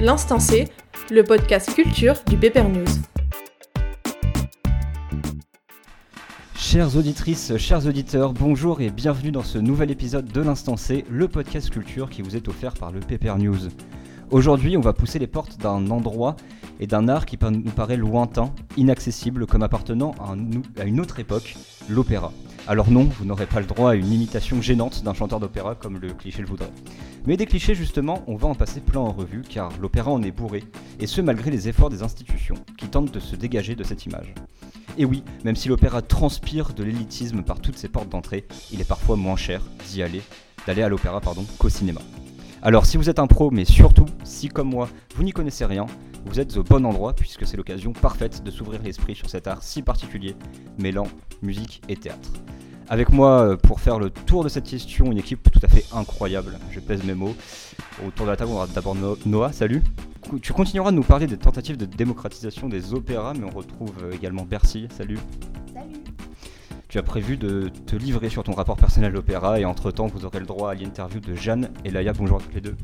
L'Instant C, le podcast culture du Paper News. Chères auditrices, chers auditeurs, bonjour et bienvenue dans ce nouvel épisode de l'Instant C, le podcast culture qui vous est offert par le Paper News. Aujourd'hui, on va pousser les portes d'un endroit et d'un art qui nous paraît lointain, inaccessible, comme appartenant à une autre époque, l'opéra. Alors non, vous n'aurez pas le droit à une imitation gênante d'un chanteur d'opéra comme le cliché le voudrait. Mais des clichés justement, on va en passer plein en revue car l'opéra en est bourré, et ce malgré les efforts des institutions qui tentent de se dégager de cette image. Et oui, même si l'opéra transpire de l'élitisme par toutes ses portes d'entrée, il est parfois moins cher d'y aller, d'aller à l'opéra pardon, qu'au cinéma. Alors si vous êtes un pro, mais surtout si comme moi vous n'y connaissez rien, vous êtes au bon endroit puisque c'est l'occasion parfaite de s'ouvrir l'esprit sur cet art si particulier, mêlant musique et théâtre. Avec moi euh, pour faire le tour de cette question, une équipe tout à fait incroyable, je pèse mes mots. Autour de la table, on aura d'abord Noah, salut. Tu continueras de nous parler des tentatives de démocratisation des opéras, mais on retrouve euh, également Bercy, salut. Salut. Tu as prévu de te livrer sur ton rapport personnel à l'opéra et entre-temps, vous aurez le droit à l'interview de Jeanne et Laïa. Bonjour à toutes les deux.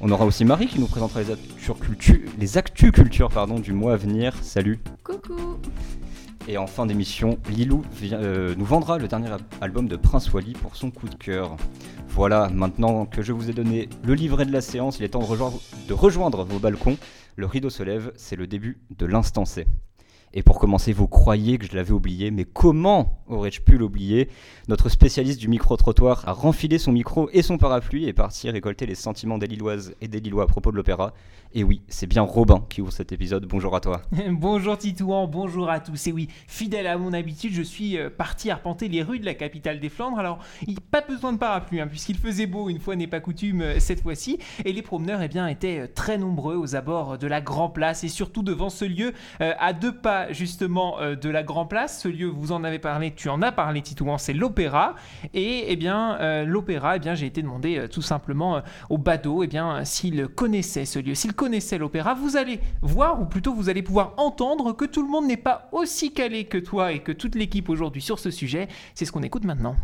On aura aussi Marie qui nous présentera les actus, culture, les actus culture pardon, du mois à venir. Salut. Coucou. Et en fin d'émission, Lilou euh, nous vendra le dernier album de Prince Wally pour son coup de cœur. Voilà, maintenant que je vous ai donné le livret de la séance, il est temps de rejoindre, vos balcons. Le rideau se lève, c'est le début de l'instant C. Et pour commencer, vous croyez que je l'avais oublié, mais comment aurais-je pu l'oublier? Notre spécialiste du micro-trottoir a renfilé son micro et son parapluie et parti récolter les sentiments des Lilloises et des Lillois à propos de l'opéra. Et oui, c'est bien Robin qui ouvre cet épisode. Bonjour à toi. bonjour Titouan, bonjour à tous. Et oui, fidèle à mon habitude, je suis euh, parti arpenter les rues de la capitale des Flandres. Alors, pas besoin de parapluie, hein, puisqu'il faisait beau une fois n'est pas coutume euh, cette fois-ci. Et les promeneurs eh bien, étaient euh, très nombreux aux abords de la Grand Place et surtout devant ce lieu à deux pas justement de la Grand Place. Ce lieu, vous en avez parlé, tu en as parlé Titouan, c'est l'opéra. Et eh bien, l'opéra, eh bien, j'ai été demandé tout simplement au badaud eh bien, s'il connaissait ce lieu, s'il l'opéra, vous allez voir, ou plutôt vous allez pouvoir entendre que tout le monde n'est pas aussi calé que toi et que toute l'équipe aujourd'hui sur ce sujet. C'est ce qu'on écoute maintenant.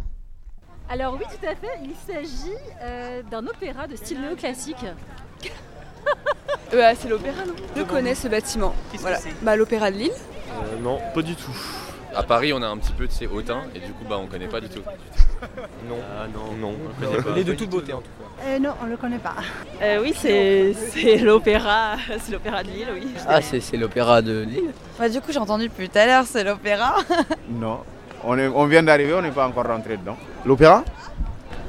Alors oui, tout à fait, il s'agit euh, d'un opéra de style néoclassique. Euh, c'est l'opéra, non? Je connais ce bâtiment. Voilà. Bah, l'opéra de Lille. Euh, non, pas du tout. À Paris, on a un petit peu de ces hautains et du coup, bah, on connaît pas du tout. Non. Ah non, non, on connaît pas. Il est de toute beauté en tout cas. Euh, non, on le connaît pas. Euh, oui, c'est l'opéra, c'est l'opéra de Lille, oui. Ah, c'est l'opéra de Lille. Bah, du coup, j'ai entendu depuis tout à l'heure, c'est l'opéra. non, on, est, on vient d'arriver, on n'est pas encore rentré dedans. L'opéra?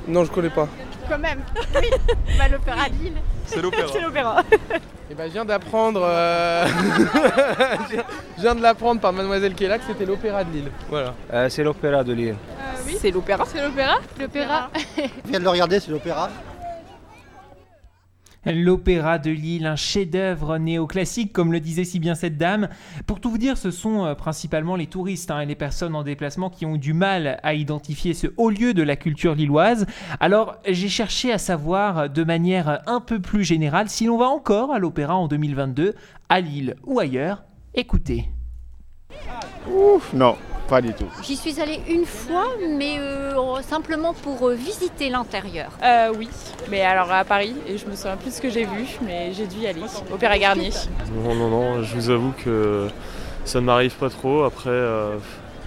Non, je connais pas. Quand même, oui. bah, l'opéra de Lille. C'est l'opéra. c'est l'opéra. Et bah, je viens d'apprendre. Euh... je viens de l'apprendre par Mademoiselle Kella que c'était l'opéra de Lille. Voilà. Euh, c'est l'opéra de Lille. Euh, oui. C'est l'opéra. C'est l'opéra L'opéra. Je viens de le regarder, c'est l'opéra. L'opéra de Lille, un chef-d'œuvre néoclassique, comme le disait si bien cette dame. Pour tout vous dire, ce sont euh, principalement les touristes hein, et les personnes en déplacement qui ont du mal à identifier ce haut lieu de la culture lilloise. Alors, j'ai cherché à savoir de manière un peu plus générale si l'on va encore à l'opéra en 2022, à Lille ou ailleurs. Écoutez. Ouf, non. Pas du tout. J'y suis allée une fois, mais euh, simplement pour euh, visiter l'intérieur. Euh, oui, mais alors à Paris, et je me souviens plus de ce que j'ai vu, mais j'ai dû y aller. Opéra Garnier. Non, non, non, je vous avoue que ça ne m'arrive pas trop. Après, euh,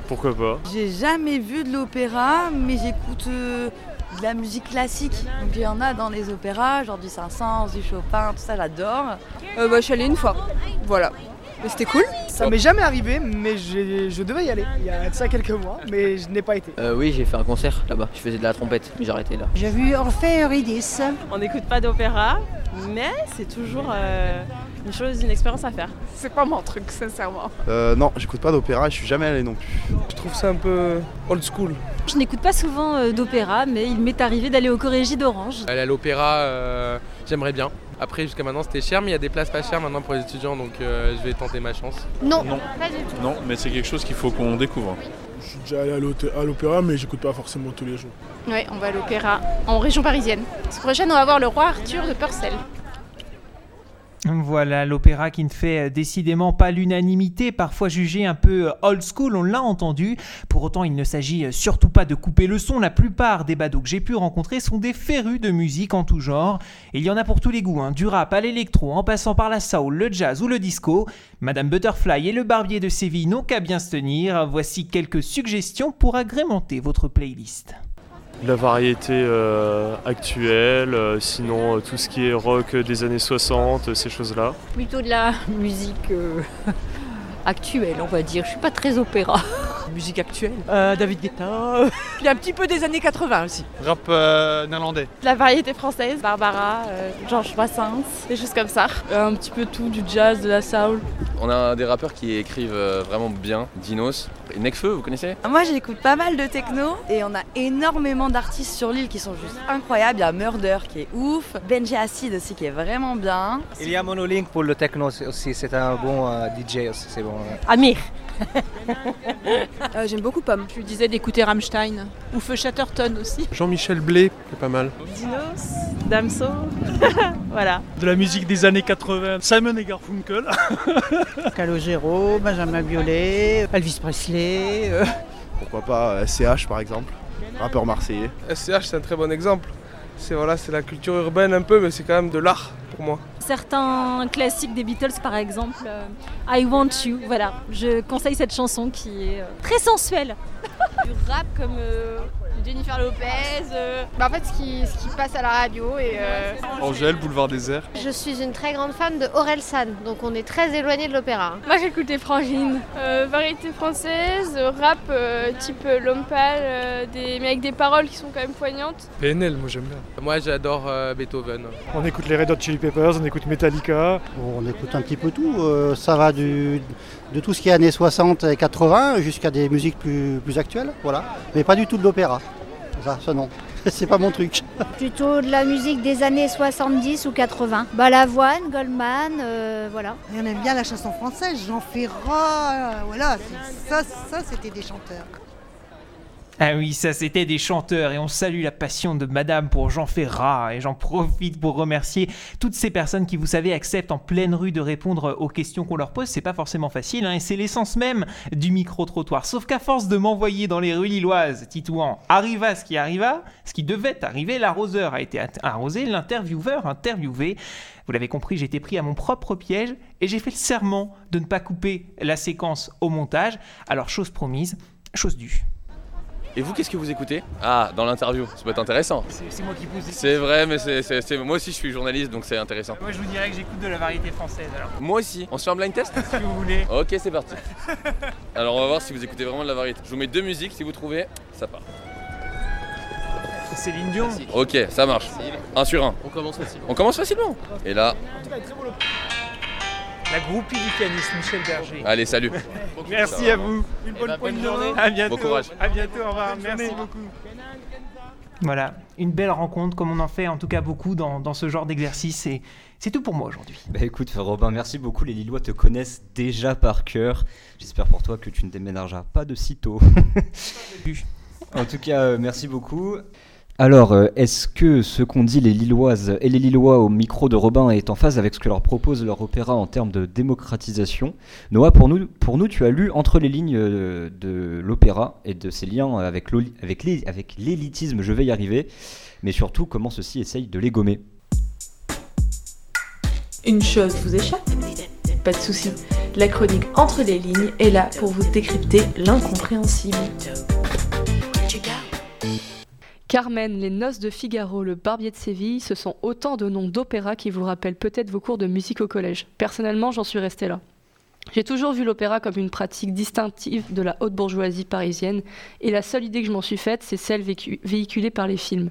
pourquoi pas J'ai jamais vu de l'opéra, mais j'écoute de la musique classique. Donc il y en a dans les opéras, genre du Saint-Saëns, du Chopin, tout ça, j'adore. Euh, bah, je suis allée une fois. Voilà. Mais c'était cool. Ça m'est jamais arrivé, mais je devais y aller il y a de ça quelques mois, mais je n'ai pas été. Euh, oui, j'ai fait un concert là-bas. Je faisais de la trompette, mais j'ai arrêté là. J'ai vu Orphée Eurydice. On n'écoute pas d'opéra, mais c'est toujours euh, une chose, une expérience à faire. C'est pas mon truc, sincèrement. Euh, non, j'écoute pas d'opéra, je suis jamais allé non plus. Je trouve ça un peu old school? Je n'écoute pas souvent euh, d'opéra, mais il m'est arrivé d'aller au Corrégie d'Orange. Aller à l'opéra, euh, j'aimerais bien. Après, jusqu'à maintenant, c'était cher, mais il y a des places pas chères maintenant pour les étudiants, donc euh, je vais tenter ma chance. Non, Non. pas du tout. Non, mais c'est quelque chose qu'il faut qu'on découvre. Je suis déjà allé à l'opé- à l'opéra, mais j'écoute pas forcément tous les jours. Oui, on va à l'opéra en région parisienne. Ce prochaine, on va voir le roi Arthur de Purcell. Voilà, l'opéra qui ne fait euh, décidément pas l'unanimité, parfois jugé un peu euh, old school, on l'a entendu. Pour autant, il ne s'agit euh, surtout pas de couper le son. La plupart des badauds que j'ai pu rencontrer sont des férus de musique en tout genre. Il y en a pour tous les goûts, hein, du rap à l'électro, en passant par la soul, le jazz ou le disco. Madame Butterfly et le barbier de Séville n'ont qu'à bien se tenir. Voici quelques suggestions pour agrémenter votre playlist. La variété euh, actuelle, euh, sinon euh, tout ce qui est rock des années 60, ces choses-là. Plutôt de la musique euh, actuelle, on va dire. Je suis pas très opéra. Musique actuelle David Guetta. Puis un petit peu des années 80 aussi. Rap euh, néerlandais. La variété française, Barbara, euh, Georges Brassens, des choses comme ça. Un petit peu tout, du jazz, de la soul. On a des rappeurs qui écrivent euh, vraiment bien. Dinos, et Necfeu, vous connaissez? Moi j'écoute pas mal de techno et on a énormément d'artistes sur l'île qui sont juste incroyables. Il y a Murder qui est ouf, Benji Acid aussi qui est vraiment bien. Il y a Monolink pour le techno aussi, c'est un bon euh, DJ aussi, c'est bon. Amir Euh, J'aime beaucoup Pomme. Je lui disais d'écouter Rammstein ou Feu Chatterton aussi. Jean-Michel Blé, qui est pas mal. Dinos, Damso, voilà. De la musique des années 80, Simon et Garfunkel. Calogero, Benjamin Biolay, Elvis Presley. euh. Pourquoi pas SCH par exemple, rappeur marseillais. SCH c'est un très bon exemple. C'est voilà, c'est la culture urbaine un peu, mais c'est quand même de l'art pour moi. Certains classiques des Beatles, par exemple, euh, I Want You, voilà, je conseille cette chanson qui est euh, très sensuelle. Du rap comme euh, Jennifer Lopez. Bah, en fait, ce qui, ce qui passe à la radio. et. euh, Angèle, Boulevard Désert. Je suis une très grande fan de Aurel San, donc on est très éloigné de l'opéra. hein. Moi j'écoute des frangines. Euh, variété française, euh, rap euh, type euh, L'Homme Pâle, euh, des... mais avec des paroles qui sont quand même poignantes. PNL, moi j'aime bien. Moi j'adore euh, Beethoven. On écoute les Red Hot Chili Peppers, on écoute Metallica. On écoute un petit peu tout. euh, ça va du, de tout ce qui est années 60 et 80 jusqu'à des musiques plus, plus actuelles. Voilà. Mais pas du tout de l'opéra. Ça, ça non. C'est pas mon truc. Plutôt de la musique des années 70 ou 80. Balavoine, Goldman, euh, voilà. Et on aime bien la chanson française, Jean Ferrat, euh, voilà, c'est- ça, ça c'était des chanteurs. Ah oui, ça c'était des chanteurs et on salue la passion de Madame pour Jean Ferrat et j'en profite pour remercier toutes ces personnes qui, vous savez, acceptent en pleine rue de répondre aux questions qu'on leur pose. C'est pas forcément facile hein, et c'est l'essence même du micro-trottoir. Sauf qu'à force de m'envoyer dans les rues lilloises, titouant arriva ce qui arriva, ce qui devait arriver, l'arroseur a été arrosé, l'intervieweur interviewé. Vous l'avez compris, été pris à mon propre piège et j'ai fait le serment de ne pas couper la séquence au montage. Alors, chose promise, chose due. Et vous, qu'est-ce que vous écoutez Ah, dans l'interview, ça peut être intéressant. C'est moi qui pose C'est vrai, mais c'est- moi aussi je suis journaliste, donc c'est intéressant. Moi, je vous dirais que j'écoute de la variété française alors. Moi aussi. On se fait un blind test Si vous voulez. Ok, c'est parti. Alors on va voir si vous écoutez vraiment de la variété. Je vous mets deux musiques, si vous trouvez, ça part. Céline Dion. Ok, ça marche. Un sur un. On commence facilement. On commence facilement. Et là, La groupie du pianiste Michel Berger. allez, salut. Merci à vous. Une bonne poignée de main. À bientôt. Bon courage. À bientôt. Au revoir. Merci beaucoup. Voilà, une belle rencontre comme on en fait en tout cas beaucoup dans, dans ce genre d'exercice et c'est tout pour moi aujourd'hui. Bah écoute Robin, merci beaucoup. Les Lillois te connaissent déjà par cœur. J'espère pour toi que tu ne déménageras pas de sitôt. en tout cas, euh, merci beaucoup. Alors, euh, est-ce que ce qu'ont dit les Lilloises et les Lillois au micro de Robin est en phase avec ce que leur propose leur opéra en termes de démocratisation? Noah, pour nous, tu as lu entre les lignes euh, de l'opéra et de ses liens avec l'élitisme, je vais y arriver, mais surtout comment ceci essaye de les gommer? Une chose vous échappe? Pas de souci. La chronique Entre les lignes est là pour vous décrypter l'incompréhensible. Carmen, Les Noces de Figaro, Le Barbier de Séville, ce sont autant de noms d'opéra qui vous rappellent peut-être vos cours de musique au collège. Personnellement, j'en suis restée là. J'ai toujours vu l'opéra comme une pratique distinctive de la haute bourgeoisie parisienne, et la seule idée que je m'en suis faite, c'est celle véhiculée par les films.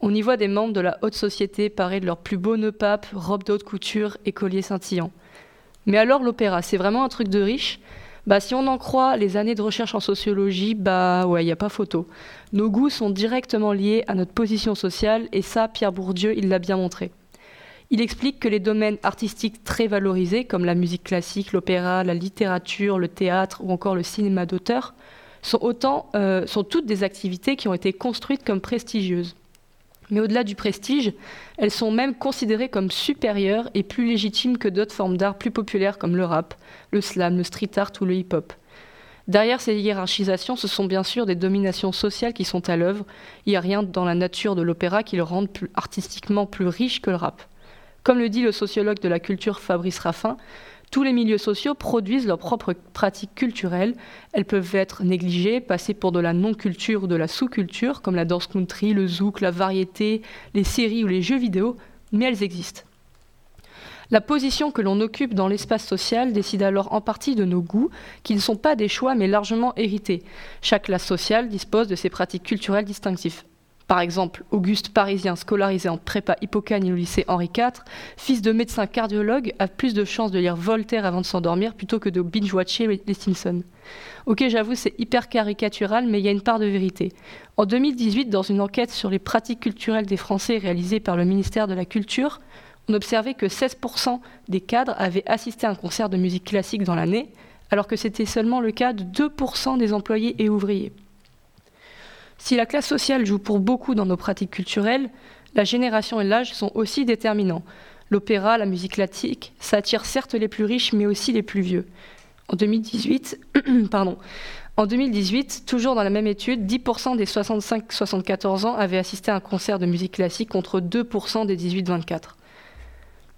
On y voit des membres de la haute société parés de leurs plus beaux nœuds papes, robes de haute couture et colliers scintillants. Mais alors l'opéra, c'est vraiment un truc de riche? Bah, si on en croit les années de recherche en sociologie, bah ouais, il n'y a pas photo. Nos goûts sont directement liés à notre position sociale, et ça, Pierre Bourdieu, il l'a bien montré. Il explique que les domaines artistiques très valorisés, comme la musique classique, l'opéra, la littérature, le théâtre ou encore le cinéma d'auteur, sont, autant, euh, sont toutes des activités qui ont été construites comme prestigieuses. Mais au-delà du prestige, elles sont même considérées comme supérieures et plus légitimes que d'autres formes d'art plus populaires comme le rap, le slam, le street art ou le hip-hop. Derrière ces hiérarchisations, ce sont bien sûr des dominations sociales qui sont à l'œuvre. Il n'y a rien dans la nature de l'opéra qui le rende artistiquement plus riche que le rap. Comme le dit le sociologue de la culture Fabrice Raffin, tous les milieux sociaux produisent leurs propres pratiques culturelles. Elles peuvent être négligées, passer pour de la non-culture ou de la sous-culture, comme la danse country, le zouk, la variété, les séries ou les jeux vidéo, mais elles existent. La position que l'on occupe dans l'espace social décide alors en partie de nos goûts, qui ne sont pas des choix mais largement hérités. Chaque classe sociale dispose de ses pratiques culturelles distinctives. Par exemple, Auguste Parisien, scolarisé en prépa Hippocagne au lycée Henri IV, fils de médecin cardiologue, a plus de chances de lire Voltaire avant de s'endormir plutôt que de binge-watcher les Simpsons. Ok, j'avoue, c'est hyper caricatural, mais il y a une part de vérité. En 2018, dans une enquête sur les pratiques culturelles des Français réalisée par le ministère de la Culture, on observait que 16% des cadres avaient assisté à un concert de musique classique dans l'année, alors que c'était seulement le cas de 2% des employés et ouvriers. Si la classe sociale joue pour beaucoup dans nos pratiques culturelles, la génération et l'âge sont aussi déterminants. L'opéra, la musique classique, ça attire certes les plus riches, mais aussi les plus vieux. En 2018, pardon, en 2018, toujours dans la même étude, 10% des 65-74 ans avaient assisté à un concert de musique classique contre 2% des 18-24.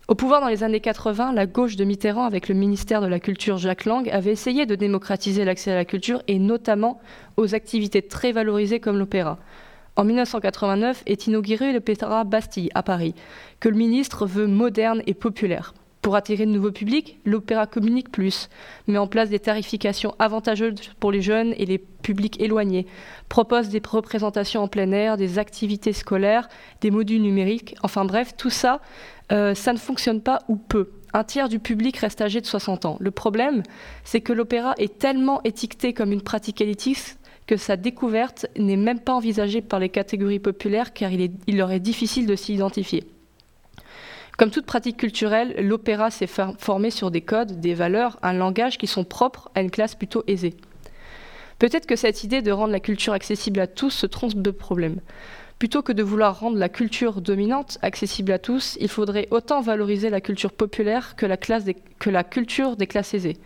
Au pouvoir dans les années 80, la gauche de Mitterrand, avec le ministère de la Culture Jacques Lang, avait essayé de démocratiser l'accès à la culture et notamment aux activités très valorisées comme l'opéra. En 1989 est inauguré l'Opéra Bastille à Paris, que le ministre veut moderne et populaire. Pour attirer de nouveaux publics, l'Opéra Communique Plus met en place des tarifications avantageuses pour les jeunes et les publics éloignés, propose des représentations en plein air, des activités scolaires, des modules numériques, enfin bref, tout ça euh, ça ne fonctionne pas ou peu. Un tiers du public reste âgé de 60 ans. Le problème, c'est que l'opéra est tellement étiqueté comme une pratique élitiste que sa découverte n'est même pas envisagée par les catégories populaires car il, il leur est difficile de s'y identifier. Comme toute pratique culturelle, l'opéra s'est formé sur des codes, des valeurs, un langage qui sont propres à une classe plutôt aisée. Peut-être que cette idée de rendre la culture accessible à tous se trompe de problème. Plutôt que de vouloir rendre la culture dominante accessible à tous, il faudrait autant valoriser la culture populaire que la, que la culture des classes aisées.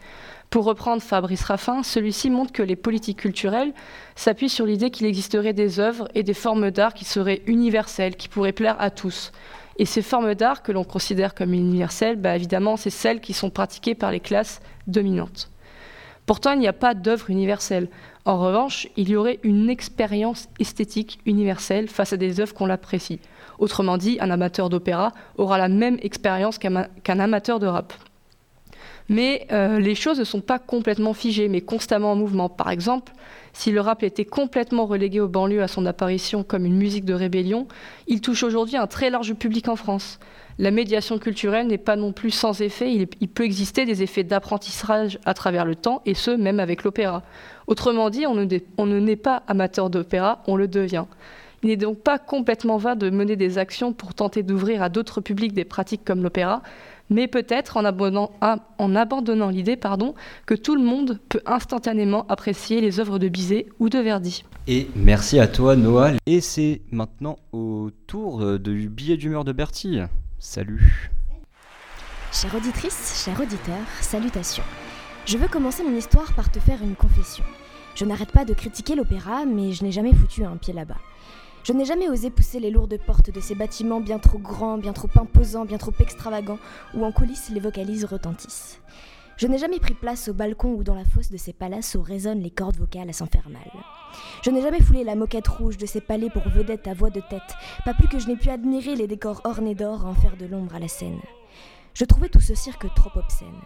Pour reprendre Fabrice Raffin, celui-ci montre que les politiques culturelles s'appuient sur l'idée qu'il existerait des œuvres et des formes d'art qui seraient universelles, qui pourraient plaire à tous. Et ces formes d'art que l'on considère comme universelles, bah évidemment, c'est celles qui sont pratiquées par les classes dominantes. Pourtant, il n'y a pas d'œuvre universelle. En revanche, il y aurait une expérience esthétique universelle face à des œuvres qu'on l'apprécie. Autrement dit, un amateur d'opéra aura la même expérience qu'un amateur de rap. Mais euh, les choses ne sont pas complètement figées, mais constamment en mouvement. Par exemple, si le rap était complètement relégué aux banlieues à son apparition comme une musique de rébellion, il touche aujourd'hui un très large public en France la médiation culturelle n'est pas non plus sans effet. Il, peut exister des effets d'apprentissage à travers le temps, et ce, même avec l'opéra. Autrement dit, on ne, naît pas amateur d'opéra, on le devient. Il n'est donc pas complètement vain de mener des actions pour tenter d'ouvrir à d'autres publics des pratiques comme l'opéra, mais peut-être en abandonnant, en abandonnant l'idée pardon, que tout le monde peut instantanément apprécier les œuvres de Bizet ou de Verdi. Et merci à toi Noah. Et c'est maintenant au tour du billet d'humeur de Bertie. Salut. Chère auditrice, cher auditeur, salutations. Je veux commencer mon histoire par te faire une confession. Je n'arrête pas de critiquer l'opéra, mais je n'ai jamais foutu un pied là-bas. Je n'ai jamais osé pousser les lourdes portes de ces bâtiments bien trop grands, bien trop imposants, bien trop extravagants, où en coulisses les vocalises retentissent. Je n'ai jamais pris place au balcon ou dans la fosse de ces palaces où résonnent les cordes vocales à s'en faire mal. Je n'ai jamais foulé la moquette rouge de ces palais pour vedette à voix de tête, pas plus que je n'ai pu admirer les décors ornés d'or en faire de l'ombre à la scène. Je trouvais tout ce cirque trop obscène.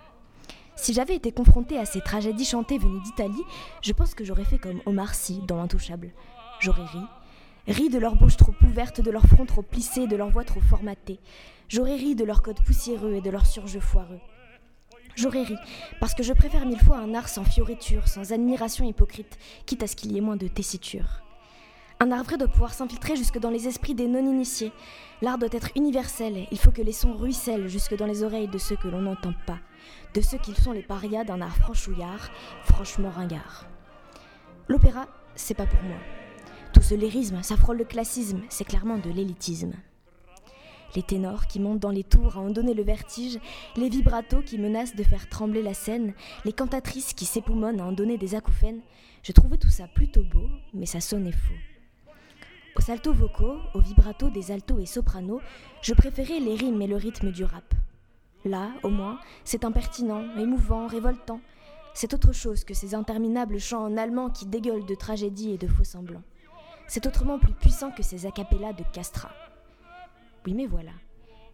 Si j'avais été confrontée à ces tragédies chantées venues d'Italie, je pense que j'aurais fait comme Omar Sy dans Intouchable. J'aurais ri, ri de leur bouche trop ouverte, de leur front trop plissé, de leur voix trop formatée. J'aurais ri de leur code poussiéreux et de leur surjeu foireux. J'aurais ri, parce que je préfère mille fois un art sans fioritures, sans admiration hypocrite, quitte à ce qu'il y ait moins de tessiture. Un art vrai doit pouvoir s'infiltrer jusque dans les esprits des non-initiés. L'art doit être universel, il faut que les sons ruissellent jusque dans les oreilles de ceux que l'on n'entend pas, de ceux qui sont les parias d'un art franchouillard, franchement ringard. L'opéra, c'est pas pour moi. Ce lyrisme, ça frôle le classisme, c'est clairement de l'élitisme. Les ténors qui montent dans les tours à en donner le vertige, les vibratos qui menacent de faire trembler la scène, les cantatrices qui s'époumonnent à en donner des acouphènes, je trouvais tout ça plutôt beau, mais ça sonnait faux. Aux saltos vocaux, aux vibratos des altos et sopranos, je préférais les rimes et le rythme du rap. Là, au moins, c'est impertinent, émouvant, révoltant. C'est autre chose que ces interminables chants en allemand qui dégueulent de tragédie et de faux semblants. C'est autrement plus puissant que ces acapellas de Castra. Oui, mais voilà.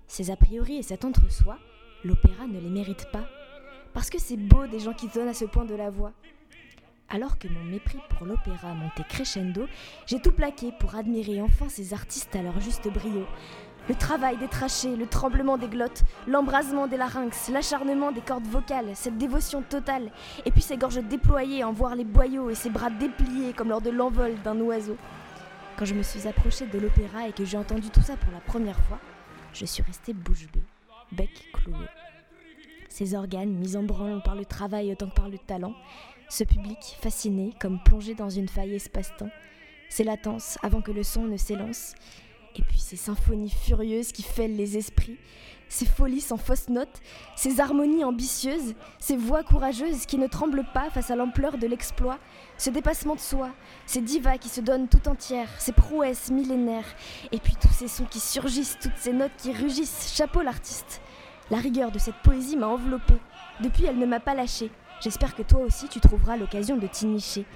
Ces a priori et cet entre-soi, l'opéra ne les mérite pas. Parce que c'est beau des gens qui donnent à ce point de la voix. Alors que mon mépris pour l'opéra montait crescendo, j'ai tout plaqué pour admirer enfin ces artistes à leur juste brio. Le travail des trachées, le tremblement des glottes, l'embrasement des larynx, l'acharnement des cordes vocales, cette dévotion totale, et puis ces gorges déployées en voir les boyaux et ses bras dépliés comme lors de l'envol d'un oiseau. Quand je me suis approchée de l'opéra et que j'ai entendu tout ça pour la première fois, je suis restée bouche bée, bec cloué. Ces organes mis en branle par le travail autant que par le talent, ce public fasciné comme plongé dans une faille espace-temps, ces latences avant que le son ne s'élance, et puis ces symphonies furieuses qui fêlent les esprits, ces folies sans fausses notes, ces harmonies ambitieuses, ces voix courageuses qui ne tremblent pas face à l'ampleur de l'exploit, ce dépassement de soi, ces divas qui se donnent tout entières, ces prouesses millénaires, et puis tous ces sons qui surgissent, toutes ces notes qui rugissent, chapeau l'artiste. La rigueur de cette poésie m'a enveloppée. Depuis, elle ne m'a pas lâchée. J'espère que toi aussi tu trouveras l'occasion de t'y nicher.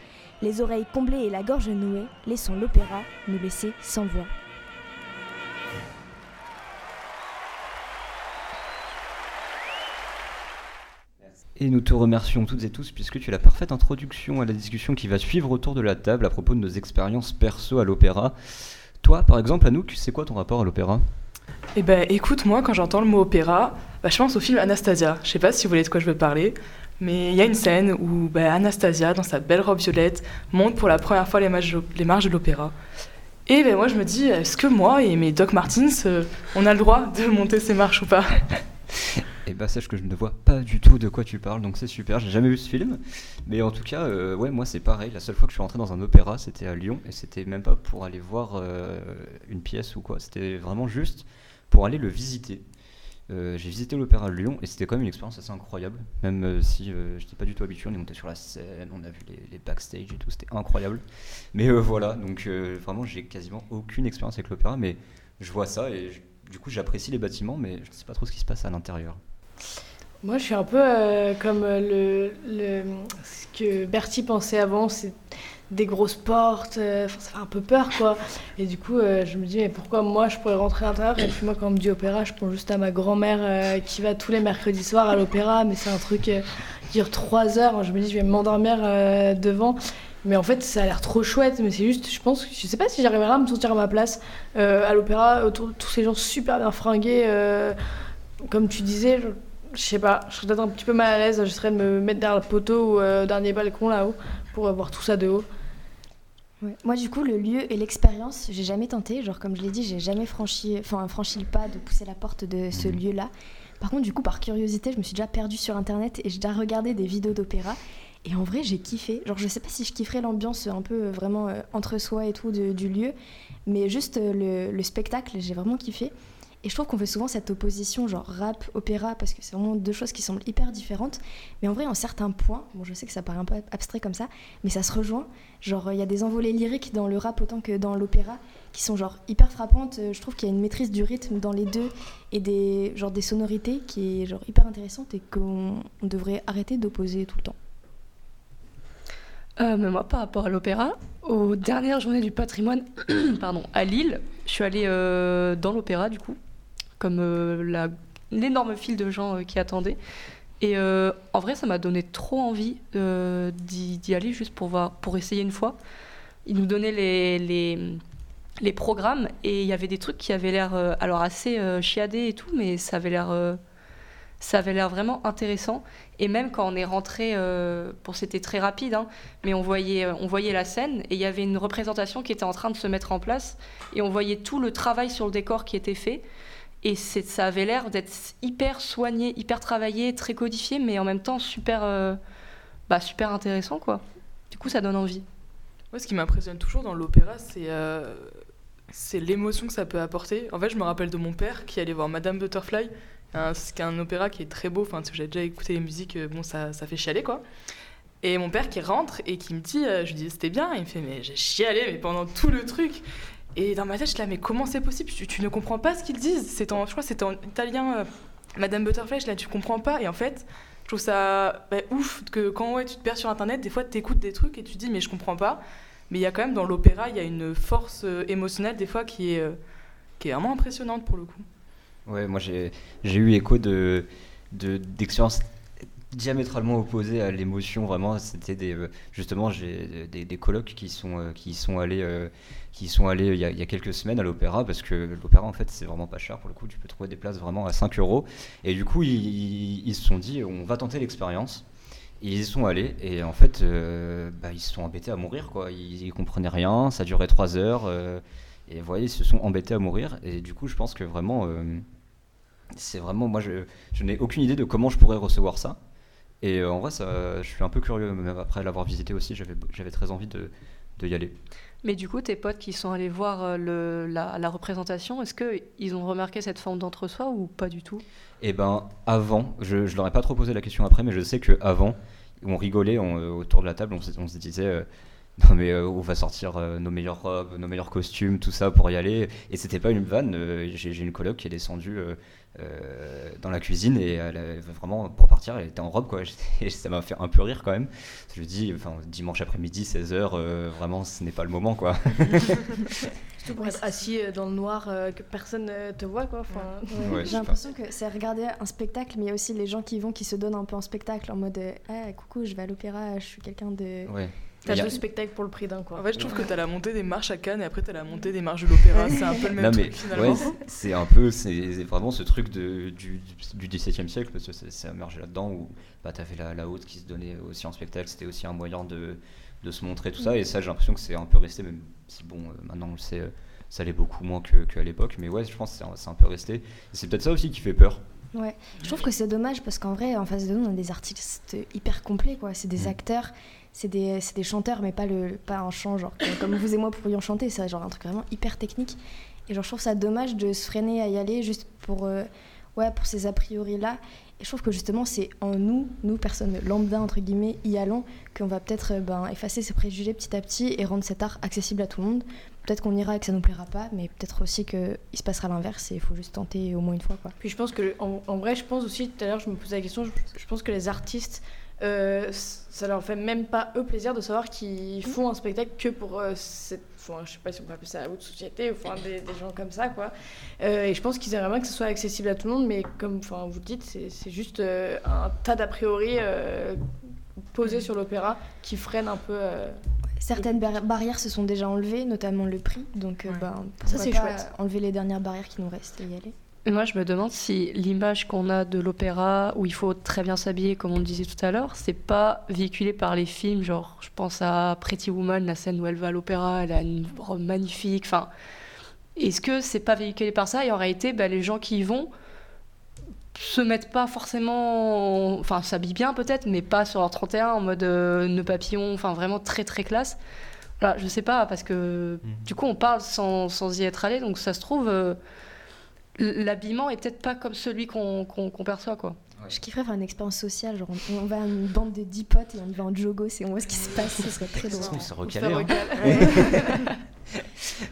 Les oreilles comblées et la gorge nouée, laissons l'opéra nous laisser sans voix. Et nous te remercions toutes et tous puisque tu es la parfaite introduction à la discussion qui va suivre autour de la table à propos de nos expériences perso à l'opéra. Toi, par exemple, Anouk, c'est quoi ton rapport à l'opéra? Eh ben, écoute, moi, quand j'entends le mot opéra, bah, je pense au film Anastasia. Je sais pas si vous voyez de quoi je veux parler, mais il y a une scène où bah, Anastasia, dans sa belle robe violette, monte pour la première fois les marches, les marches de l'opéra. Et ben, moi, je me dis, est-ce que moi et mes Doc Martens, euh, on a le droit de monter ces marches ou pas? Et bah sache que je ne vois pas du tout de quoi tu parles, donc c'est super, j'ai jamais vu ce film. Mais en tout cas, euh, ouais, moi c'est pareil, la seule fois que je suis rentré dans un opéra, c'était à Lyon, et c'était même pas pour aller voir euh, une pièce ou quoi, c'était vraiment juste pour aller le visiter. Euh, j'ai visité l'opéra de Lyon et c'était quand même une expérience assez incroyable, même si euh, je n'étais pas du tout habitué. On est monté sur la scène, on a vu les, les backstage et tout, c'était incroyable. Mais voilà, donc vraiment j'ai quasiment aucune expérience avec l'opéra, mais je vois ça et du coup j'apprécie les bâtiments, mais je ne sais pas trop ce qui se passe à l'intérieur. Moi, je suis un peu euh, comme euh, le, ce que Bertie pensait avant, c'est des grosses portes, euh, ça fait un peu peur, quoi. Et du coup, euh, je me dis, mais pourquoi moi, je pourrais rentrer à l'intérieur Et puis moi, quand on me dit opéra, je pense juste à ma grand-mère qui va tous les mercredis soirs à l'opéra, mais c'est un truc qui dure trois heures. Je me dis, je vais m'endormir devant. Mais en fait, ça a l'air trop chouette, mais c'est juste, je pense, je sais pas si j'arriverai à me sentir à ma place à l'opéra, autour de tous ces gens super bien fringués. Comme tu disais, je, je sais pas, je serais peut-être un petit peu mal à l'aise, j'essaierais de me mettre derrière le poteau ou euh, au dernier balcon là-haut pour euh, voir tout ça de haut. Ouais. Moi, du coup, le lieu et l'expérience, j'ai jamais tenté. Genre, comme je l'ai dit, j'ai jamais franchi, enfin, franchi le pas de pousser la porte de ce lieu-là. Par contre, du coup, par curiosité, je me suis déjà perdue sur internet et j'ai déjà regardé des vidéos d'opéra. Et en vrai, j'ai kiffé. Genre, je sais pas si je kifferais l'ambiance un peu euh, vraiment euh, entre soi et tout de- du lieu, mais juste euh, le, le spectacle, j'ai vraiment kiffé. Et je trouve qu'on fait souvent cette opposition, genre rap, opéra, parce que c'est vraiment deux choses qui semblent hyper différentes. Mais en vrai, en certains points, bon, je sais que ça paraît un peu abstrait comme ça, mais ça se rejoint. Genre, il y a des envolées lyriques dans le rap autant que dans l'opéra qui sont genre hyper frappantes. Euh, Je trouve qu'il y a une maîtrise du rythme dans les deux et des, genre, des sonorités qui est genre hyper intéressante et qu'on on devrait arrêter d'opposer tout le temps. Euh, mais moi, par rapport à l'opéra, aux dernières journées du patrimoine pardon, à Lille, je suis allée euh, dans l'opéra, du coup, comme euh, l'énorme file de gens euh, qui attendaient. Et euh, en vrai, ça m'a donné trop envie d'y aller juste pour, voir, pour essayer une fois. Ils nous donnaient les, programmes et il y avait des trucs qui avaient l'air alors assez chiadés et tout, mais ça avait l'air ça avait l'air vraiment intéressant. Et même quand on est rentré, euh, c'était très rapide, hein, mais on voyait, on voyait la scène et il y avait une représentation qui était en train de se mettre en place et on voyait tout le travail sur le décor qui était fait. Et ça avait l'air d'être hyper soigné, hyper travaillé, très codifié, mais en même temps super, euh, bah, super intéressant quoi. Du coup, ça donne envie. Moi, ce qui m'impressionne toujours dans l'opéra, c'est euh, l'émotion que ça peut apporter. En fait, je me rappelle de mon père qui allait voir Madame Butterfly, un, c'est un opéra qui est très beau. Enfin, j'ai déjà écouté les musiques, euh, bon, ça, ça fait chialer, quoi. Et mon père qui rentre et qui me dit, euh, je lui dis c'était bien, il me fait mais j'ai chialé mais pendant tout le truc. Et dans ma tête je là mais comment c'est possible? Tu, ne comprends pas ce qu'ils disent C'est en, je crois que c'était en italien, euh, Madame Butterfly, là tu comprends pas et en fait je trouve ça bah, ouf que quand ouais, tu te perds sur internet, des fois tu écoutes des trucs et tu dis mais je comprends pas. Mais il y a quand même dans l'opéra il y a une force euh, émotionnelle des fois qui est euh, qui est vraiment impressionnante pour le coup. Ouais, moi j'ai eu écho de- d'expériences diamétralement opposées à l'émotion. Vraiment, c'était des euh, justement j'ai des, des colocs qui sont euh, qui sont allés euh, qui sont allés il y, a, quelques semaines à l'opéra parce que l'opéra en fait c'est vraiment pas cher pour le coup. Tu peux trouver des places vraiment à 5 euros. Et du coup ils, se sont dit on va tenter l'expérience. Ils y sont allés et en fait bah, ils se sont embêtés à mourir quoi. Ils, ils comprenaient rien. Ça durait 3 heures. et vous voyez, ils se sont embêtés à mourir. Et du coup, je pense que vraiment, c'est vraiment. Moi, je, je n'ai aucune idée de comment je pourrais recevoir ça. Et euh, en vrai, ça, je suis un peu curieux, même après l'avoir visité aussi, j'avais très envie de, de y aller. Mais du coup, tes potes qui sont allés voir euh, le, la, la représentation, est-ce qu'ils ont remarqué cette forme d'entre-soi ou pas du tout? Et ben, avant, je, je leur ai pas trop posé la question après, mais je sais que avant, on rigolait on, euh, autour de la table, on se disait. Euh, non mais euh, on va sortir euh, nos meilleures robes, nos meilleurs costumes, tout ça pour y aller. Et c'était pas une vanne. euh, J'ai j'ai une coloc qui est descendue euh, euh, dans la cuisine et elle avait vraiment pour partir, elle était en robe quoi. Et ça m'a fait un peu rire quand même. Je me dis, enfin dimanche après-midi 16h, vraiment ce n'est pas le moment quoi. Surtout pour être assis dans le noir, euh, que personne ne te voit, quoi. Enfin, Ouais, Ouais, J'ai l'impression que c'est regarder un spectacle, mais il y a aussi les gens qui vont qui se donnent un peu en spectacle en mode Ah, coucou, je vais à l'opéra, je suis quelqu'un de. T'as deux spectacles pour le prix d'un, quoi. En fait, je trouve que t'as la montée des marches à Cannes et après t'as la montée des marches de l'opéra. C'est un peu le même Non, truc mais finalement. ouais, c'est- un peu, c'est vraiment ce truc de, du, du XVIIe siècle, parce que c'est- émergé là-dedans, où bah, tu avais la, la haute qui se donnait aussi en spectacle, c'était aussi un moyen de, de se montrer, tout ça, et ça j'ai l'impression que c'est un peu resté, même si bon, euh, maintenant on le sait, euh, ça l'est beaucoup moins que- qu'à l'époque, mais ouais, je pense que c'est un- peu resté. C'est peut-être ça aussi qui fait peur. Ouais, je trouve que c'est dommage parce qu'en vrai, en face de nous, on a des artistes hyper complets, quoi. C'est des Mm. acteurs, c'est des, des chanteurs, mais pas, le, pas un chant, genre comme- vous et moi pourrions chanter. C'est genre un truc vraiment hyper technique. Et genre, je trouve ça dommage de se freiner à y aller juste pour, euh, ouais, pour ces a priori-là. Et je trouve que justement, c'est en nous, nous, personnes lambda, entre guillemets, y allons, qu'on va peut-être euh, ben, effacer ces préjugés petit à petit et rendre cet art accessible à tout le monde. Peut-être qu'on ira et que ça nous plaira pas, mais peut-être aussi qu'il se passera l'inverse et il faut juste tenter au moins une fois, quoi. Puis je pense que, en, en vrai, je pense aussi, tout à l'heure, je me posais la question, je pense que les artistes, euh, ça leur fait même pas eux plaisir de savoir qu'ils font un spectacle que pour euh, cette. Enfin, je sais pas si on peut appeler ça la haute société ou enfin, des, des gens comme ça, quoi. Euh, et je pense qu'ils aimeraient bien que ce soit accessible à tout le monde, mais comme enfin, vous le dites, c'est juste euh, un tas d'a priori posés sur l'opéra qui freinent un peu. Certaines bar- barrières se sont déjà enlevées, notamment le prix. Donc, ben, Ça, c'est chouette. Enlever les dernières barrières qui nous restent et y aller. Moi, je me demande si l'image qu'on a de l'opéra, où il faut très bien s'habiller, comme on le disait tout à l'heure, c'est pas véhiculé par les films. Genre, je pense à Pretty Woman, la scène où elle va à l'opéra, elle a une robe magnifique. Enfin, est-ce que c'est pas véhiculé par ça? Et en réalité, bah, les gens qui y vont se mettent pas forcément, enfin, s'habillent bien peut-être, mais pas sur leur 31 en mode euh, nœud papillon, enfin, vraiment très très classe. Voilà, je sais pas, parce que du coup, on parle sans, sans y être allé, donc ça se trouve. euh, l'habillement est peut-être pas comme celui qu'on perçoit quoi. Je kifferais faire une expérience sociale, genre on, on va à une bande de 10 potes et on y va en jogos et on voit ce qui se passe, ce serait très drôle. On se recalait. hein.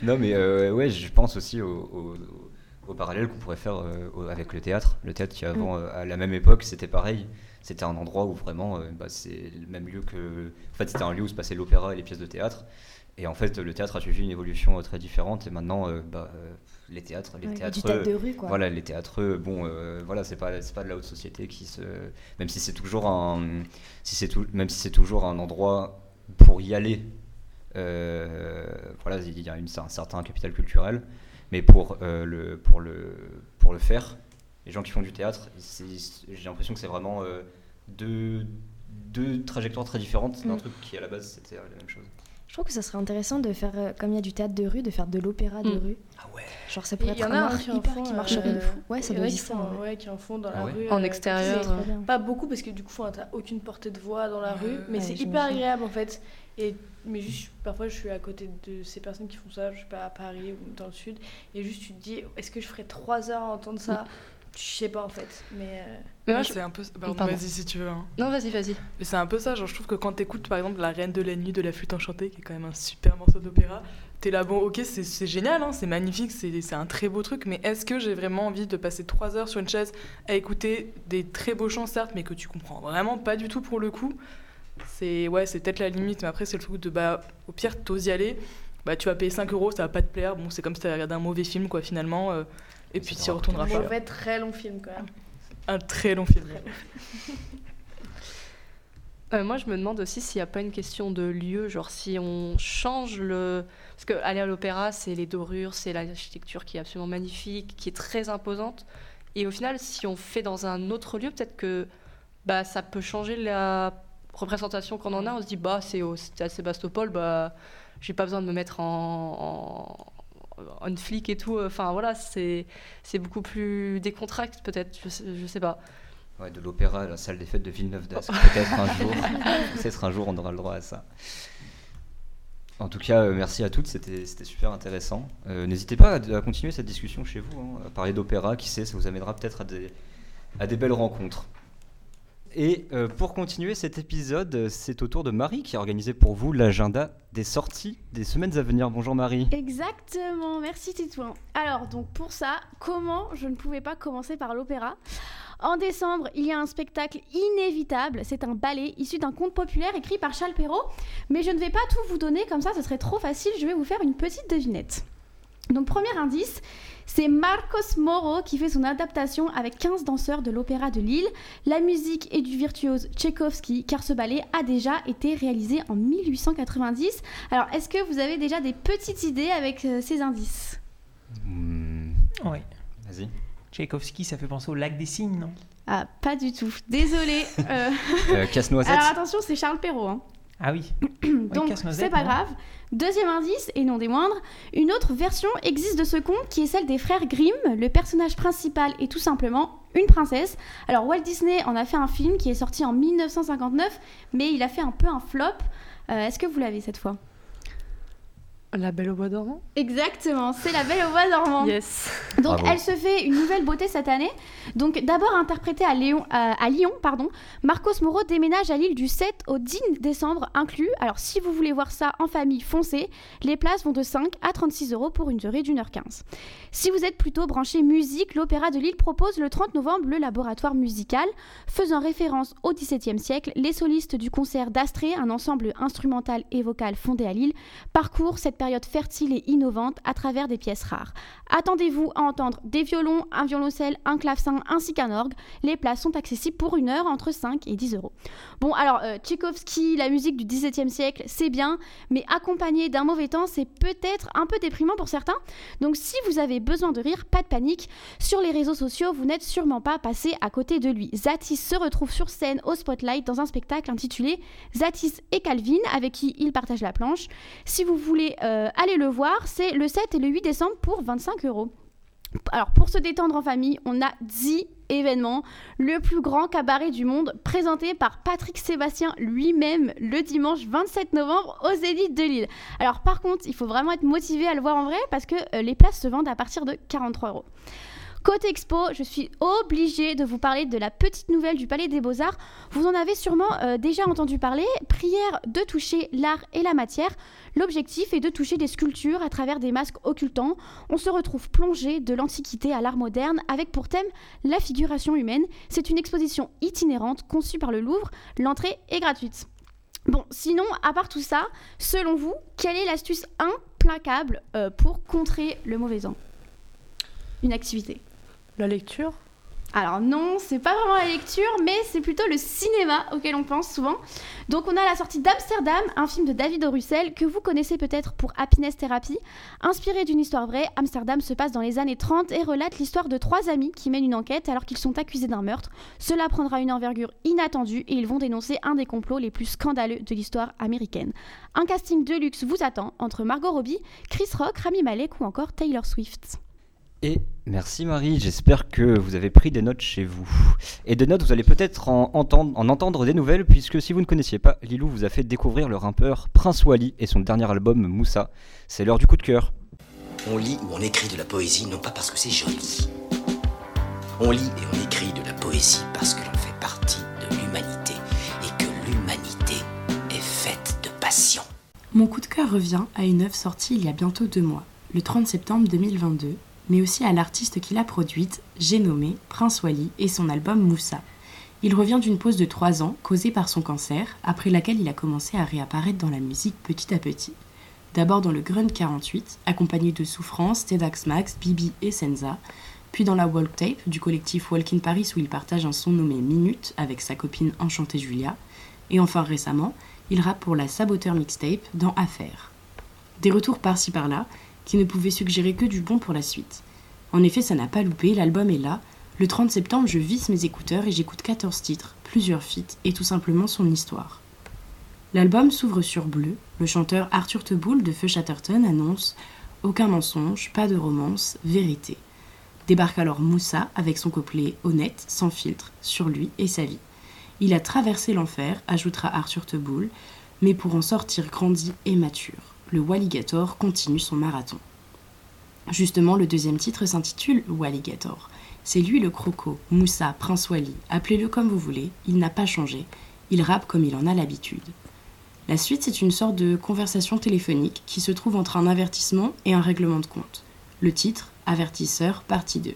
non mais euh, ouais, je pense aussi au, au- au parallèle qu'on pourrait faire euh, avec le théâtre. Le théâtre qui avant, Mm. euh, à la même époque, c'était pareil. C'était un endroit où vraiment, euh, bah, c'est le même lieu que. En fait, c'était un lieu où se passait l'opéra et les pièces de théâtre. Et en fait, le théâtre a suivi une évolution euh, très différente. Et maintenant, euh, bah, les théâtres, les Ouais, théâtres, du théâtre de rue, quoi. Voilà, les théâtres, bon, euh, voilà, c'est pas, c'est pas de la haute société qui se, même si c'est toujours un, si c'est tout, même si c'est toujours un endroit pour y aller. euh, voilà, il y a une, un certain capital culturel, mais pour euh, le, pour le, pour le faire, les gens qui font du théâtre, j'ai l'impression que c'est vraiment euh, deux, deux trajectoires très différentes d'un Mm. truc qui à la base c'était euh, la même chose. Je trouve que ça serait intéressant de faire, euh, comme il y a du théâtre de rue, de faire de l'opéra de Mm. rue. Ah ouais. Genre ça pourrait Il y être en a un art qui hyper font, qui euh, marcherait de fou. Ouais, il ça y en doit a qui exister. font, ouais, qui en font dans Ah la ouais rue. En euh, extérieur, euh. Pas beaucoup parce que du coup, t'as aucune portée de voix dans la rue, mais Ouais, c'est hyper agréable en fait. Et mais juste parfois je suis à côté de ces personnes qui font ça, je sais pas à Paris ou dans le sud, et juste tu te dis est-ce que je ferais trois heures à entendre ça Je sais pas en fait, mais. euh, Mais Ouais, je- c'est un peu. Pardon, Pardon. vas-y si tu veux. hein. Non, vas-y, vas-y. Mais c'est un peu ça, genre je trouve que quand t'écoutes par exemple La Reine de la Nuit de la Flûte Enchantée, qui est quand même un super morceau d'opéra, t'es là, bon ok, c'est c'est génial, hein, c'est magnifique, c'est c'est un très beau truc, mais est-ce que j'ai vraiment envie de passer trois heures sur une chaise à écouter des très beaux chants, certes, mais que tu comprends vraiment pas du tout pour le coup? C'est ouais, c'est peut-être la limite, mais après c'est le truc de bah, au pire, t'oses y aller, bah tu vas payer 5 euros, ça va pas te plaire, bon, c'est comme si t'avais regardé un mauvais film, quoi, finalement, euh, et puis t'y retourneras pas. mauvais, très long film quand même. Un très long film. Euh, moi, je me demande aussi s'il n'y a pas une question de lieu, genre si on change le... Parce que aller à l'opéra, c'est les dorures, c'est l'architecture qui est absolument magnifique, qui est très imposante. Et au final, si on fait dans un autre lieu, peut-être que bah, ça peut changer la représentation qu'on en a. On se dit, bah, c'est à Sébastopol, bah, j'ai pas besoin de me mettre en, en flic et tout. Enfin, voilà, c'est beaucoup plus décontracté, peut-être, je, je sais pas. Ouais, de l'opéra à la salle des fêtes de Villeneuve d'Ascq. Peut-être un jour. Peut-être un jour on aura le droit à ça. En tout cas, euh, merci à toutes, c'était c'était super intéressant. Euh, N'hésitez pas à, à continuer cette discussion chez vous, hein, à parler d'opéra, qui sait, ça vous amènera peut-être à des, à des belles rencontres. Et euh, pour continuer cet épisode, c'est au tour de Marie qui a organisé pour vous l'agenda des sorties des semaines à venir. Bonjour Marie. Exactement, merci Titouan. Alors, donc pour ça, comment je ne pouvais pas commencer par l'opéra En décembre, il y a un spectacle inévitable. C'est un ballet issu d'un conte populaire écrit par Charles Perrault. Mais je ne vais pas tout vous donner comme ça, ce serait trop facile. Je vais vous faire une petite devinette. Donc, premier indice, c'est Marcos Moro qui fait son adaptation avec 15 danseurs de l'Opéra de Lille. La musique est du virtuose Tchaïkovski, car ce ballet a déjà été réalisé en 1890. Alors, est-ce que vous avez déjà des petites idées avec euh, ces indices? Ouais. Vas-y. Tchaïkovski, ça fait penser au lac des cygnes, non? Ah, pas du tout. Désolée. euh. Euh, Casse-Noisette Alors, attention, c'est Charles Perrault. hein. Ah oui. Donc, c'est pas grave. Deuxième indice, et non des moindres, une autre version existe de ce conte qui est celle des frères Grimm. Le personnage principal est tout simplement une princesse. Alors, Walt Disney en a fait un film qui est sorti en 1959, mais il a fait un peu un flop. Euh, Est-ce que vous l'avez cette fois? La Belle au Bois dormant Exactement, c'est la Belle au bois dormant. Yes. Donc Bravo. elle se fait une nouvelle beauté cette année. Donc d'abord interprétée à, Léon- à- à Lyon, pardon, Marcos Moreau déménage à Lille du 7 au 10 décembre inclus. Alors si vous voulez voir ça en famille, foncez. Les places vont de 5 à 36 euros pour une durée d'une heure 15. Si vous êtes plutôt branché musique, l'Opéra de Lille propose le 30 novembre le laboratoire musical, faisant référence au XVIIe siècle. Les solistes du concert d'Astrée, un ensemble instrumental et vocal fondé à Lille, parcourent cette période fertile et innovante à travers des pièces rares. Attendez-vous à entendre des violons, un violoncelle, un clavecin ainsi qu'un orgue. Les places sont accessibles pour une heure entre 5 et 10 euros. Bon, alors, euh, Tchaïkovski, la musique du XVIIe siècle, c'est bien, mais accompagné d'un mauvais temps, c'est peut-être un peu déprimant pour certains. Donc, si vous avez besoin de rire, pas de panique. Sur les réseaux sociaux, vous n'êtes sûrement pas passé à côté de lui. Zatis se retrouve sur scène au Spotlight dans un spectacle intitulé Zatis et Calvin, avec qui il partage la planche. Si vous voulez euh, aller le voir, c'est le 7 et le 8 décembre pour 25 euros. Alors, pour se détendre en famille, on a 10 événements. Le plus grand cabaret du monde, présenté par Patrick Sébastien lui-même le dimanche 27 novembre au Zénith de Lille. Alors, par contre, il faut vraiment être motivé à le voir en vrai parce que euh, les places se vendent à partir de 43 euros. Côté expo, je suis obligée de vous parler de la petite nouvelle du Palais des Beaux-Arts. Vous en avez sûrement euh, déjà entendu parler. Prière de toucher l'art et la matière. L'objectif est de toucher des sculptures à travers des masques occultants. On se retrouve plongé de l'Antiquité à l'art moderne avec pour thème la figuration humaine. C'est une exposition itinérante conçue par le Louvre. L'entrée est gratuite. Bon, sinon, à part tout ça, selon vous, quelle est l'astuce implacable euh, pour contrer le mauvais temps Une activité. La lecture Alors non, c'est pas vraiment la lecture, mais c'est plutôt le cinéma auquel on pense souvent. Donc on a la sortie d'Amsterdam, un film de David O. Russell que vous connaissez peut-être pour Happiness Therapy. Inspiré d'une histoire vraie, Amsterdam se passe dans les années 30 et relate l'histoire de trois amis qui mènent une enquête alors qu'ils sont accusés d'un meurtre. Cela prendra une envergure inattendue et ils vont dénoncer un des complots les plus scandaleux de l'histoire américaine. Un casting de luxe vous attend entre Margot Robbie, Chris Rock, Rami Malek ou encore Taylor Swift. Et merci Marie, j'espère que vous avez pris des notes chez vous. Et des notes, vous allez peut-être en entendre, en entendre des nouvelles, puisque si vous ne connaissiez pas, Lilou vous a fait découvrir le rappeur Prince Wally et son dernier album Moussa. C'est l'heure du coup de cœur. On lit ou on écrit de la poésie non pas parce que c'est joli. On lit et on écrit de la poésie parce que l'on fait partie de l'humanité et que l'humanité est faite de passion. Mon coup de cœur revient à une œuvre sortie il y a bientôt deux mois, le 30 septembre 2022, mais aussi à l'artiste qui l'a produite, j'ai nommé Prince Wally et son album Moussa. Il revient d'une pause de trois ans causée par son cancer, après laquelle il a commencé à réapparaître dans la musique petit à petit. D'abord dans le Grunt 48, accompagné de Souffrance, Tedax Max, Bibi et Senza, puis dans la Walk Tape du collectif Walk in Paris où il partage un son nommé Minute avec sa copine Enchantée Julia, et enfin récemment, il rappe pour la Saboteur Mixtape dans Affaire. Des retours par-ci par-là, qui ne pouvaient suggérer que du bon pour la suite. En effet, ça n'a pas loupé, l'album est là. Le 30 septembre, je visse mes écouteurs et j'écoute 14 titres, plusieurs feats et tout simplement son histoire. L'album s'ouvre sur Bleu. Le chanteur Arthur Teboul de Feu Chatterton annonce Aucun mensonge, pas de romance, vérité. Débarque alors Moussa avec son couplet honnête, sans filtre, sur lui et sa vie. Il a traversé l'enfer, ajoutera Arthur Teboul, mais pour en sortir grandi et mature le Walligator continue son marathon. Justement, le deuxième titre s'intitule Walligator. C'est lui le croco, Moussa, Prince Wally, appelez-le comme vous voulez, il n'a pas changé, il rappe comme il en a l'habitude. La suite, c'est une sorte de conversation téléphonique qui se trouve entre un avertissement et un règlement de compte. Le titre, Avertisseur, partie 2.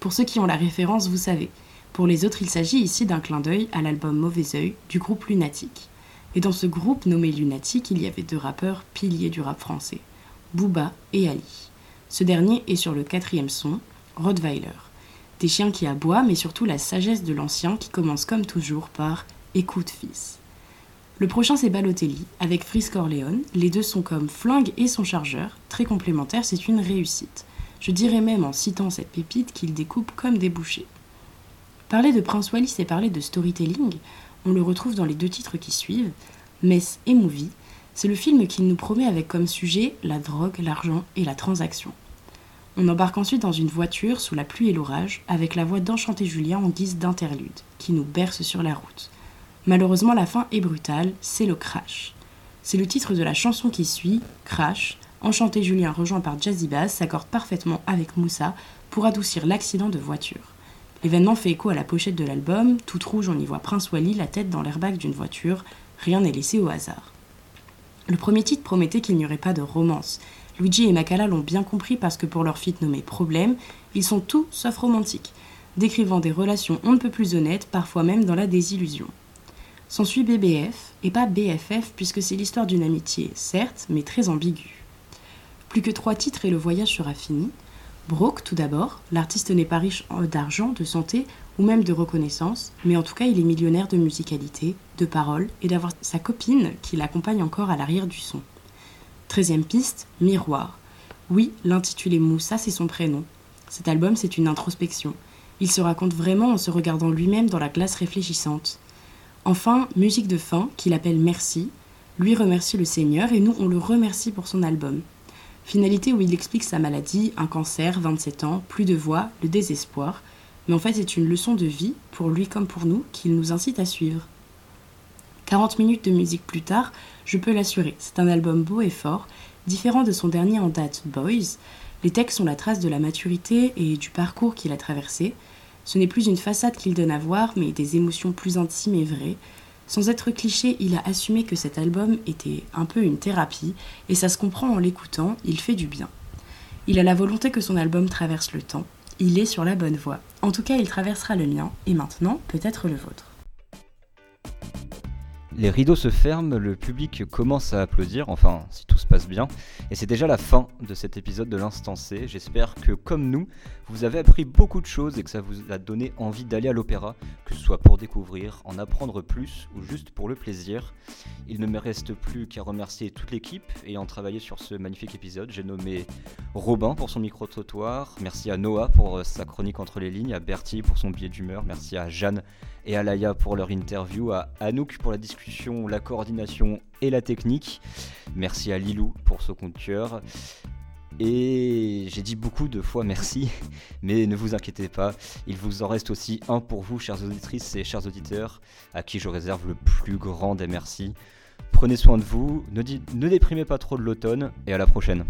Pour ceux qui ont la référence, vous savez. Pour les autres, il s'agit ici d'un clin d'œil à l'album Mauvais œil du groupe Lunatic. Et dans ce groupe nommé Lunatic, il y avait deux rappeurs piliers du rap français, Booba et Ali. Ce dernier est sur le quatrième son, Rottweiler. Des chiens qui aboient, mais surtout la sagesse de l'ancien qui commence comme toujours par Écoute fils. Le prochain c'est Balotelli, avec Frisk Corleone. Les deux sont comme Flingue et son chargeur, très complémentaires, c'est une réussite. Je dirais même en citant cette pépite qu'il découpe comme des bouchées. Parler de Prince Wally, c'est parler de storytelling, on le retrouve dans les deux titres qui suivent, Mess et Movie. C'est le film qu'il nous promet avec comme sujet la drogue, l'argent et la transaction. On embarque ensuite dans une voiture sous la pluie et l'orage, avec la voix d'Enchanté Julien en guise d'interlude, qui nous berce sur la route. Malheureusement, la fin est brutale, c'est le crash. C'est le titre de la chanson qui suit, Crash. Enchanté Julien rejoint par Jazzy Bass s'accorde parfaitement avec Moussa pour adoucir l'accident de voiture. L'événement fait écho à la pochette de l'album, toute rouge on y voit Prince Wally la tête dans l'airbag d'une voiture, rien n'est laissé au hasard. Le premier titre promettait qu'il n'y aurait pas de romance. Luigi et Makala l'ont bien compris parce que pour leur feat nommé Problème, ils sont tout sauf romantiques, décrivant des relations on ne peut plus honnêtes, parfois même dans la désillusion. S'ensuit BBF, et pas BFF, puisque c'est l'histoire d'une amitié, certes, mais très ambiguë. Plus que trois titres et le voyage sera fini. Broke, tout d'abord, l'artiste n'est pas riche d'argent, de santé ou même de reconnaissance, mais en tout cas il est millionnaire de musicalité, de paroles et d'avoir sa copine qui l'accompagne encore à l'arrière du son. Treizième piste, Miroir. Oui, l'intitulé Moussa, c'est son prénom. Cet album, c'est une introspection. Il se raconte vraiment en se regardant lui-même dans la glace réfléchissante. Enfin, musique de fin, qu'il appelle Merci. Lui remercie le Seigneur et nous, on le remercie pour son album. Finalité où il explique sa maladie, un cancer, 27 ans, plus de voix, le désespoir. Mais en fait, c'est une leçon de vie, pour lui comme pour nous, qu'il nous incite à suivre. 40 minutes de musique plus tard, je peux l'assurer, c'est un album beau et fort, différent de son dernier en date, Boys. Les textes sont la trace de la maturité et du parcours qu'il a traversé. Ce n'est plus une façade qu'il donne à voir, mais des émotions plus intimes et vraies. Sans être cliché, il a assumé que cet album était un peu une thérapie, et ça se comprend en l'écoutant, il fait du bien. Il a la volonté que son album traverse le temps, il est sur la bonne voie. En tout cas, il traversera le mien, et maintenant, peut-être le vôtre. Les rideaux se ferment, le public commence à applaudir, enfin si tout se passe bien, et c'est déjà la fin de cet épisode de l'Instant C. J'espère que comme nous, vous avez appris beaucoup de choses et que ça vous a donné envie d'aller à l'opéra, que ce soit pour découvrir, en apprendre plus ou juste pour le plaisir. Il ne me reste plus qu'à remercier toute l'équipe ayant travaillé sur ce magnifique épisode. J'ai nommé Robin pour son micro-trottoir, merci à Noah pour euh, sa chronique entre les lignes, à Bertie pour son billet d'humeur, merci à Jeanne et à Laïa pour leur interview, à Anouk pour la discussion, la coordination et la technique. Merci à Lilou pour ce compte cœur. Et j'ai dit beaucoup de fois merci, mais ne vous inquiétez pas, il vous en reste aussi un pour vous, chères auditrices et chers auditeurs, à qui je réserve le plus grand des merci. Prenez soin de vous, ne, déprimez pas trop de l'automne, et à la prochaine.